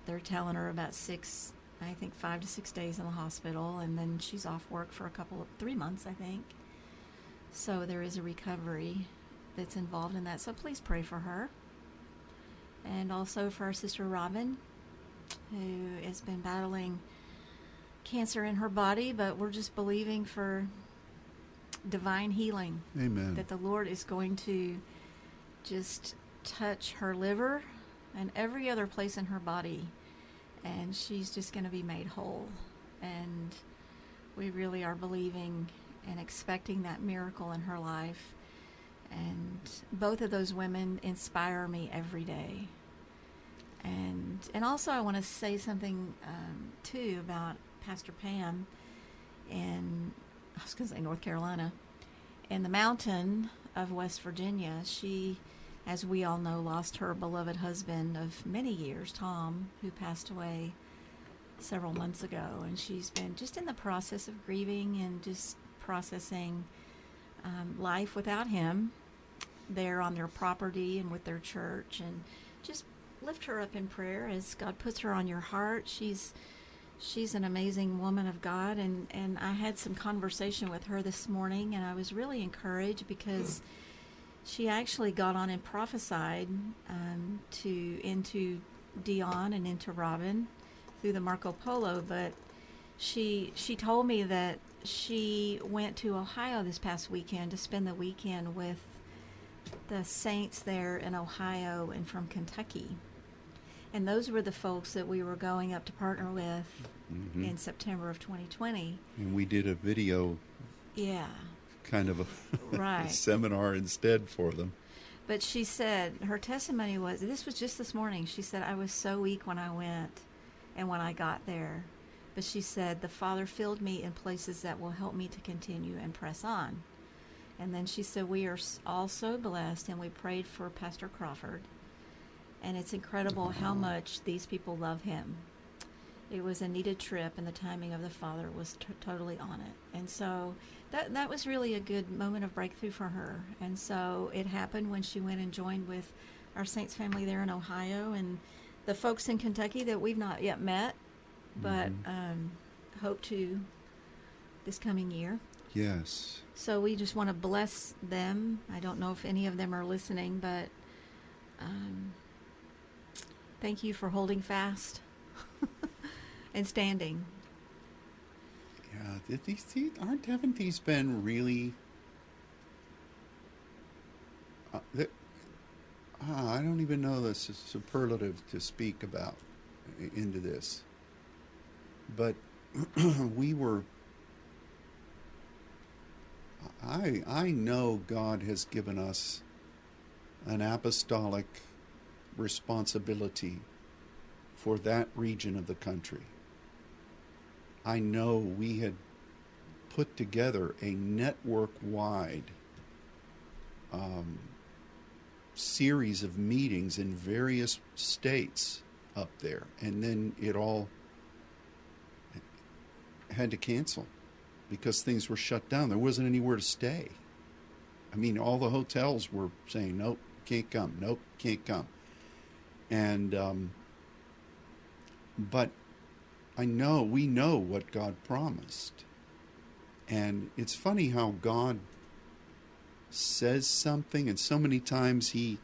B: they're telling her about six i think five to six days in the hospital and then she's off work for a couple of three months i think so there is a recovery that's involved in that so please pray for her and also for our sister Robin, who has been battling cancer in her body, but we're just believing for divine healing.
A: Amen.
B: That the Lord is going to just touch her liver and every other place in her body, and she's just going to be made whole. And we really are believing and expecting that miracle in her life. And both of those women inspire me every day. And and also I want to say something um, too about Pastor Pam in I was going to say North Carolina, in the mountain of West Virginia. She, as we all know, lost her beloved husband of many years, Tom, who passed away several months ago, and she's been just in the process of grieving and just processing um, life without him there on their property and with their church. And just lift her up in prayer as God puts her on your heart. She's she's an amazing woman of God. And and I had some conversation with her this morning and I was really encouraged because she actually got on and prophesied um, to into Dion and into Robin through the Marco Polo, but she she told me that she went to Ohio this past weekend to spend the weekend with the saints there in Ohio and from Kentucky. And those were the folks that we were going up to partner with
A: Mhm.
B: in September of 2020.
A: And we did a video
B: Yeah,
A: kind of a
B: Right.
A: seminar instead for them.
B: but she said her testimony was this was just this morning. She said, I was so weak when I went and when I got there. But she said, the Father filled me in places that will help me to continue and press on. And then she said, We are all so blessed, and we prayed for Pastor Crawford. And it's incredible how much these people love him. It was a needed trip, and the timing of the Father was t- totally on it. And so that, that was really a good moment of breakthrough for her. And so it happened when she went and joined with our Saints family there in Ohio and the folks in Kentucky that we've not yet met, but
A: Mhm.
B: um, hope to this coming year.
A: Yes.
B: So we just want to bless them. I don't know if any of them are listening, but um, thank you for holding fast and standing.
A: Yeah. These, these aren't haven't these been really? Uh, ah, I don't even know the superlative to speak about into this. But we were. I I know God has given us an apostolic responsibility for that region of the country. I know we had put together a network wide um, series of meetings in various states up there, and then it all had to cancel because things were shut down. There wasn't anywhere to stay. I mean, all the hotels were saying, nope, can't come, nope, can't come. And, um, but I know, we know what God promised. And it's funny how God says something, and so many times He,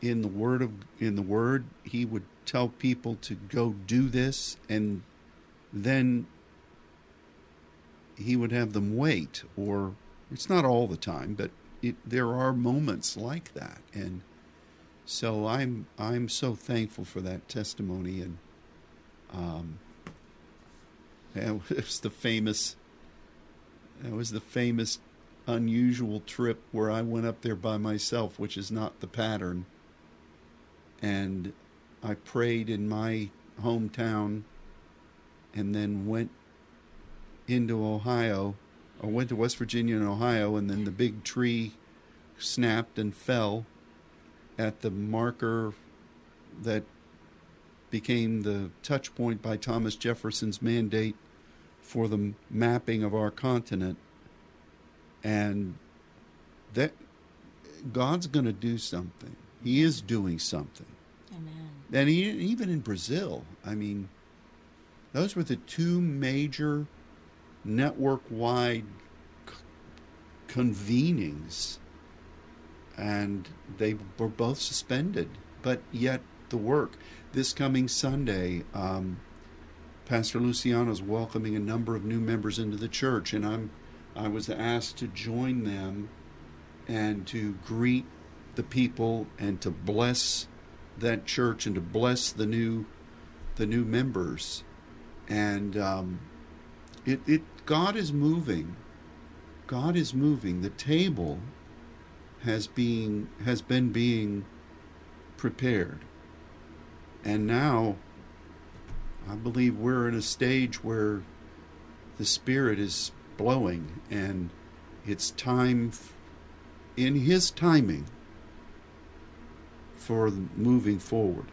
A: in the Word of in the Word, He would tell people to go do this, and then He would have them wait, or it's not all the time, but it, there are moments like that, and so I'm I'm so thankful for that testimony and um it was the famous it was the famous unusual trip where I went up there by myself, which is not the pattern. And I prayed in my hometown and then went into Ohio or went to West Virginia and Ohio and then the big tree snapped and fell at the marker that became the touch point by Thomas Jefferson's mandate for the mapping of our continent and that God's going to do something. He is doing something.
B: Amen.
A: And he, even in Brazil, I mean, those were the two major network-wide c- convenings, and they were both suspended. But yet, the work this coming Sunday, um, Pastor Luciano is welcoming a number of new members into the church, and I'm I was asked to join them and to greet the people and to bless that church and to bless the new the new members. And um, it, it God is moving. God is moving. The table has being has been being prepared and now I believe we're in a stage where the spirit is blowing, and it's time in His timing for moving forward.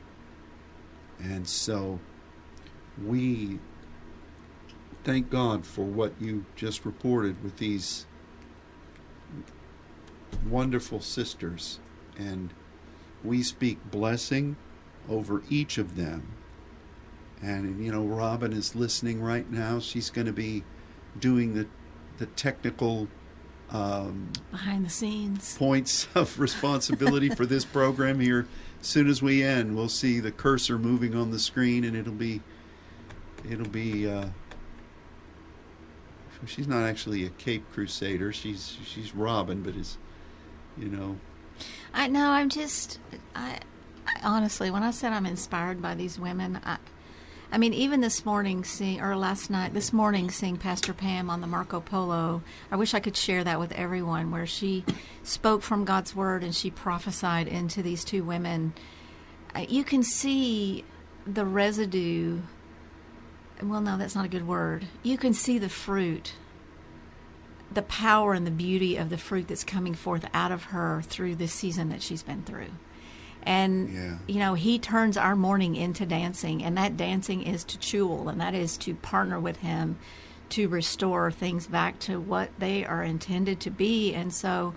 A: And so we thank God for what you just reported with these wonderful sisters. And we speak blessing over each of them. And, you know, Robin is listening right now. She's going to be doing the the technical um,
B: Behind the scenes.
A: points of responsibility for this program here. As soon as we end, we'll see the cursor moving on the screen, and it'll be it'll be. Uh, she's not actually a Cape Crusader. She's she's Robin, but is you know
B: I know. I'm just. I honestly, when I said I'm inspired by these women, I, I mean, even this morning, seeing or last night, this morning, seeing Pastor Pam on the Marco Polo. I wish I could share that with everyone, where she spoke from God's word and she prophesied into these two women. You can see the residue. Well, no, that's not a good word. You can see the fruit the power and the beauty of the fruit that's coming forth out of her through this season that she's been through. And
A: Yeah.
B: you know, he turns our mourning into dancing, and that dancing is to Chul, and that is to partner with him to restore things back to what they are intended to be. And so,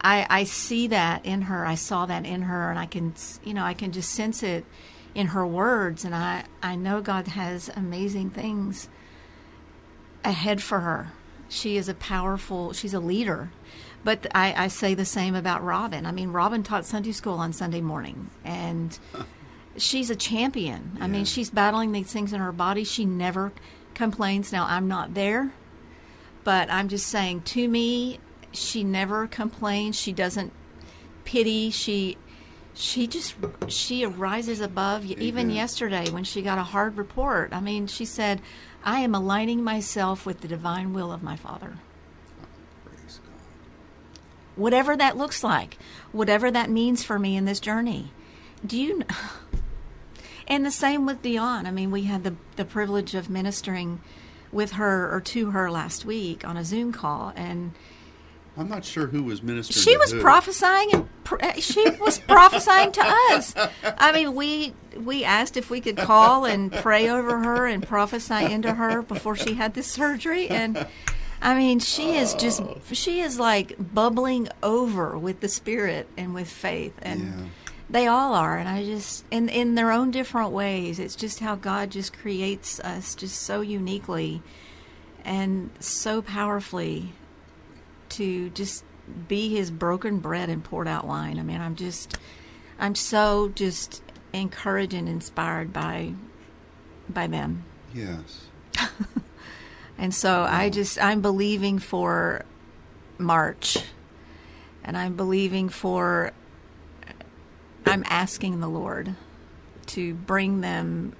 B: I, I see that in her. I saw that in her, and I can, you know, I can just sense it in her words. And I, I know God has amazing things ahead for her. She is a powerful, she's a leader. But I, I say the same about Robin. I mean, Robin taught Sunday school on Sunday morning, and she's a champion. I
A: Yeah.
B: mean, she's battling these things in her body. She never complains. Now, I'm not there, but I'm just saying to me, she never complains. She doesn't pity. She she just she rises above even yesterday when she got a hard report i mean she said i am aligning myself with the divine will of my father. Whatever that looks like whatever that means for me in this journey do you and the same with dion i mean we had the the privilege of ministering with her or to her last week on a zoom call and
A: I'm not sure who was ministering.
B: she was
A: who.
B: prophesying and pr- uh, she was prophesying to us i mean we we asked if we could call and pray over her and prophesy into her before she had this surgery and i mean she is just she is like bubbling over with the spirit and with faith and
A: Yeah.
B: they all are and i just in in their own different ways it's just how god just creates us just so uniquely and so powerfully to just be his broken bread and poured out wine. I mean, I'm just, I'm so just encouraged and inspired by, by them.
A: Yes.
B: And so I mm. just, I'm believing for March, and I'm believing for I'm asking the Lord to bring them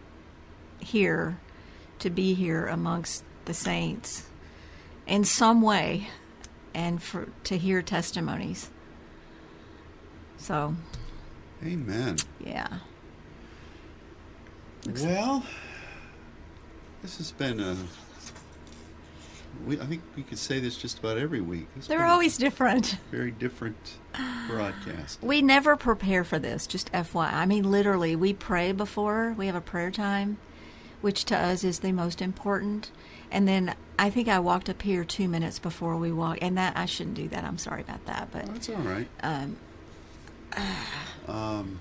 B: here, to be here amongst the saints in some way, and for to hear testimonies. So,
A: Amen.
B: yeah. Looks-
A: Well, this has been a. We, I think we could say this just about every week. It's
B: They're always different.
A: very different broadcast.
B: We never prepare for this, just FYI. I mean, literally, we pray before. We have a prayer time, which to us is the most important. And then I think I walked up here two minutes before we walked, and that I shouldn't do that. I'm sorry about that, but
A: That's all right.
B: um,
A: Um,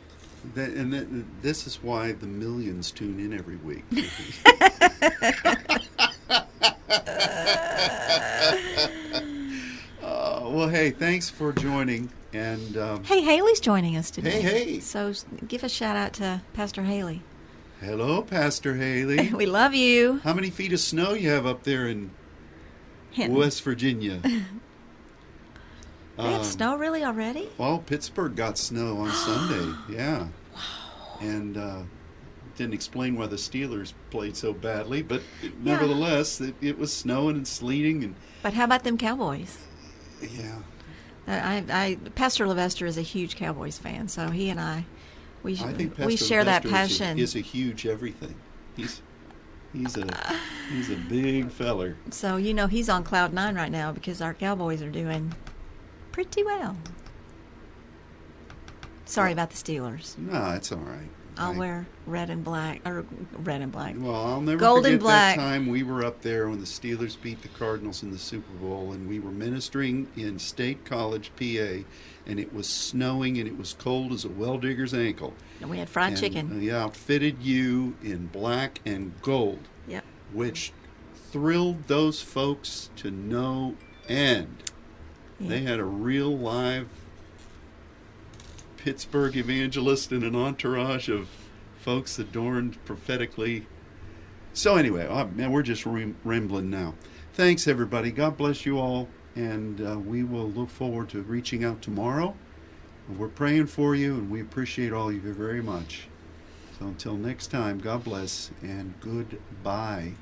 A: that, and that, this is why the millions tune in every week. uh, well, hey, thanks for joining. And um,
B: hey, Haley's joining us today.
A: Hey, hey.
B: So give a shout out to Pastor Haley.
A: hello, Pastor Haley.
B: we love you.
A: How many feet of snow you have up there in
B: Hinton.
A: West Virginia?
B: They have
A: Um,
B: snow really already?
A: Well, Pittsburgh got snow on Sunday. Yeah. Wow. And uh, didn't explain why the Steelers played so badly, but nevertheless, it, it was snowing and sleeting, and
B: But how about them Cowboys?
A: yeah.
B: I, I, Pastor Levester is a huge Cowboys fan, so he and I, we, we share that
A: Lester is a-
B: passion.
A: Is a, huge everything. He's he's a he's a big feller.
B: So you know he's on cloud nine right now because our Cowboys are doing pretty well. Sorry about the Steelers.
A: No, it's all right.
B: I'll
A: I-
B: wear red and black or red and black.
A: Well, I'll never
B: Gold
A: forget
B: black.
A: that time we were up there when the Steelers beat the Cardinals in the Super Bowl, and we were ministering in State College, PA, and it was snowing and it was cold as a well digger's ankle.
B: And we had fried
A: and
B: chicken.
A: Uh, we outfitted you in black and gold,
B: Yep.
A: which thrilled those folks to no end. They had a real live Pittsburgh evangelist and an entourage of folks adorned prophetically. So anyway, oh, man, we're just rambling now. Thanks everybody. God bless you all, and uh, we will look forward to reaching out tomorrow. We're praying for you, and we appreciate all of you very much. So until next time, God bless and goodbye.